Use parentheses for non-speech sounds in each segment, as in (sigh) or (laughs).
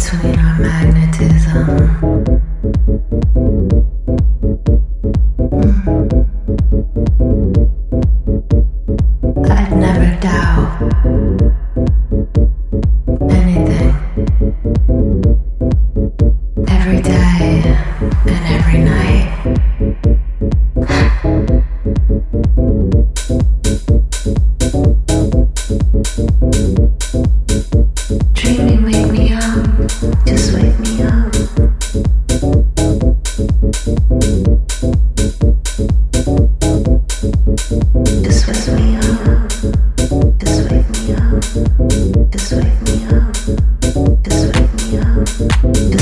between our magnetism.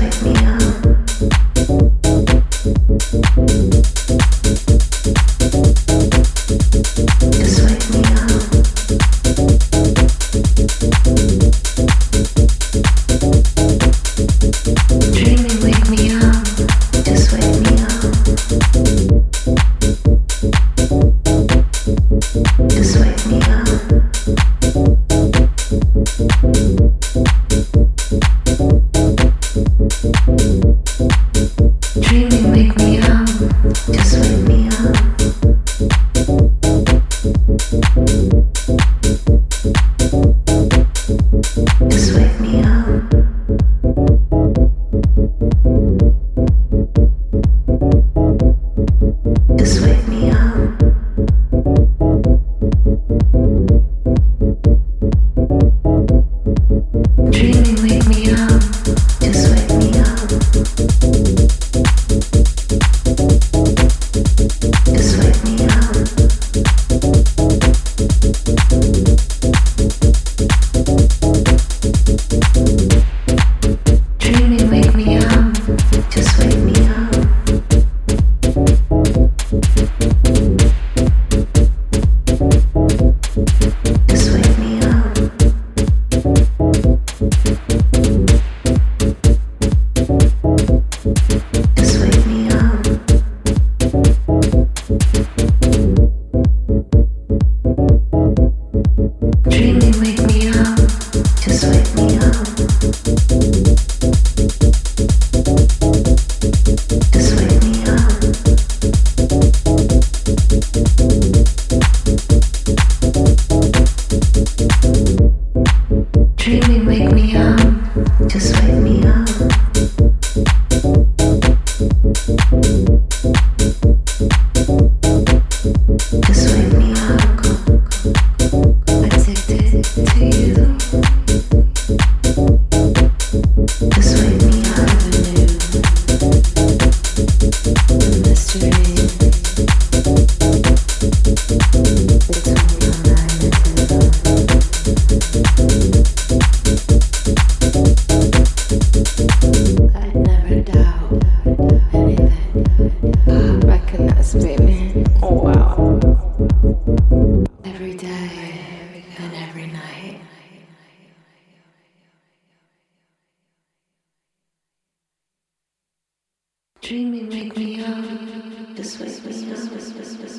wake me up. Make me young. This this way, this way, this way,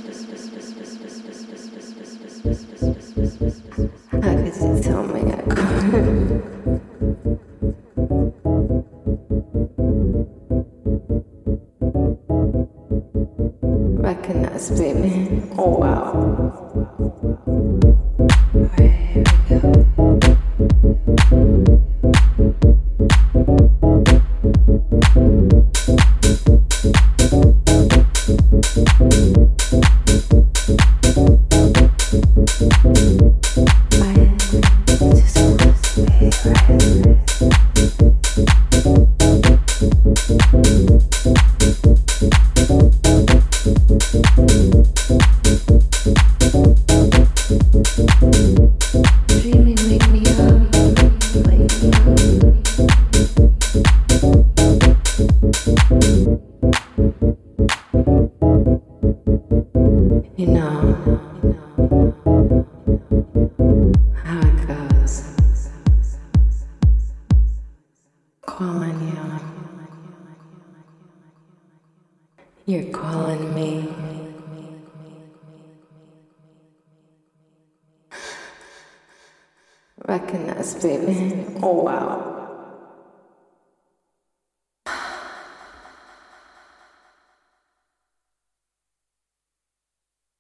me Oh wow. All right, here we go. You're calling me. Recognize, baby. Oh, wow.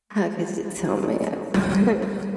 How could you tell me? (laughs)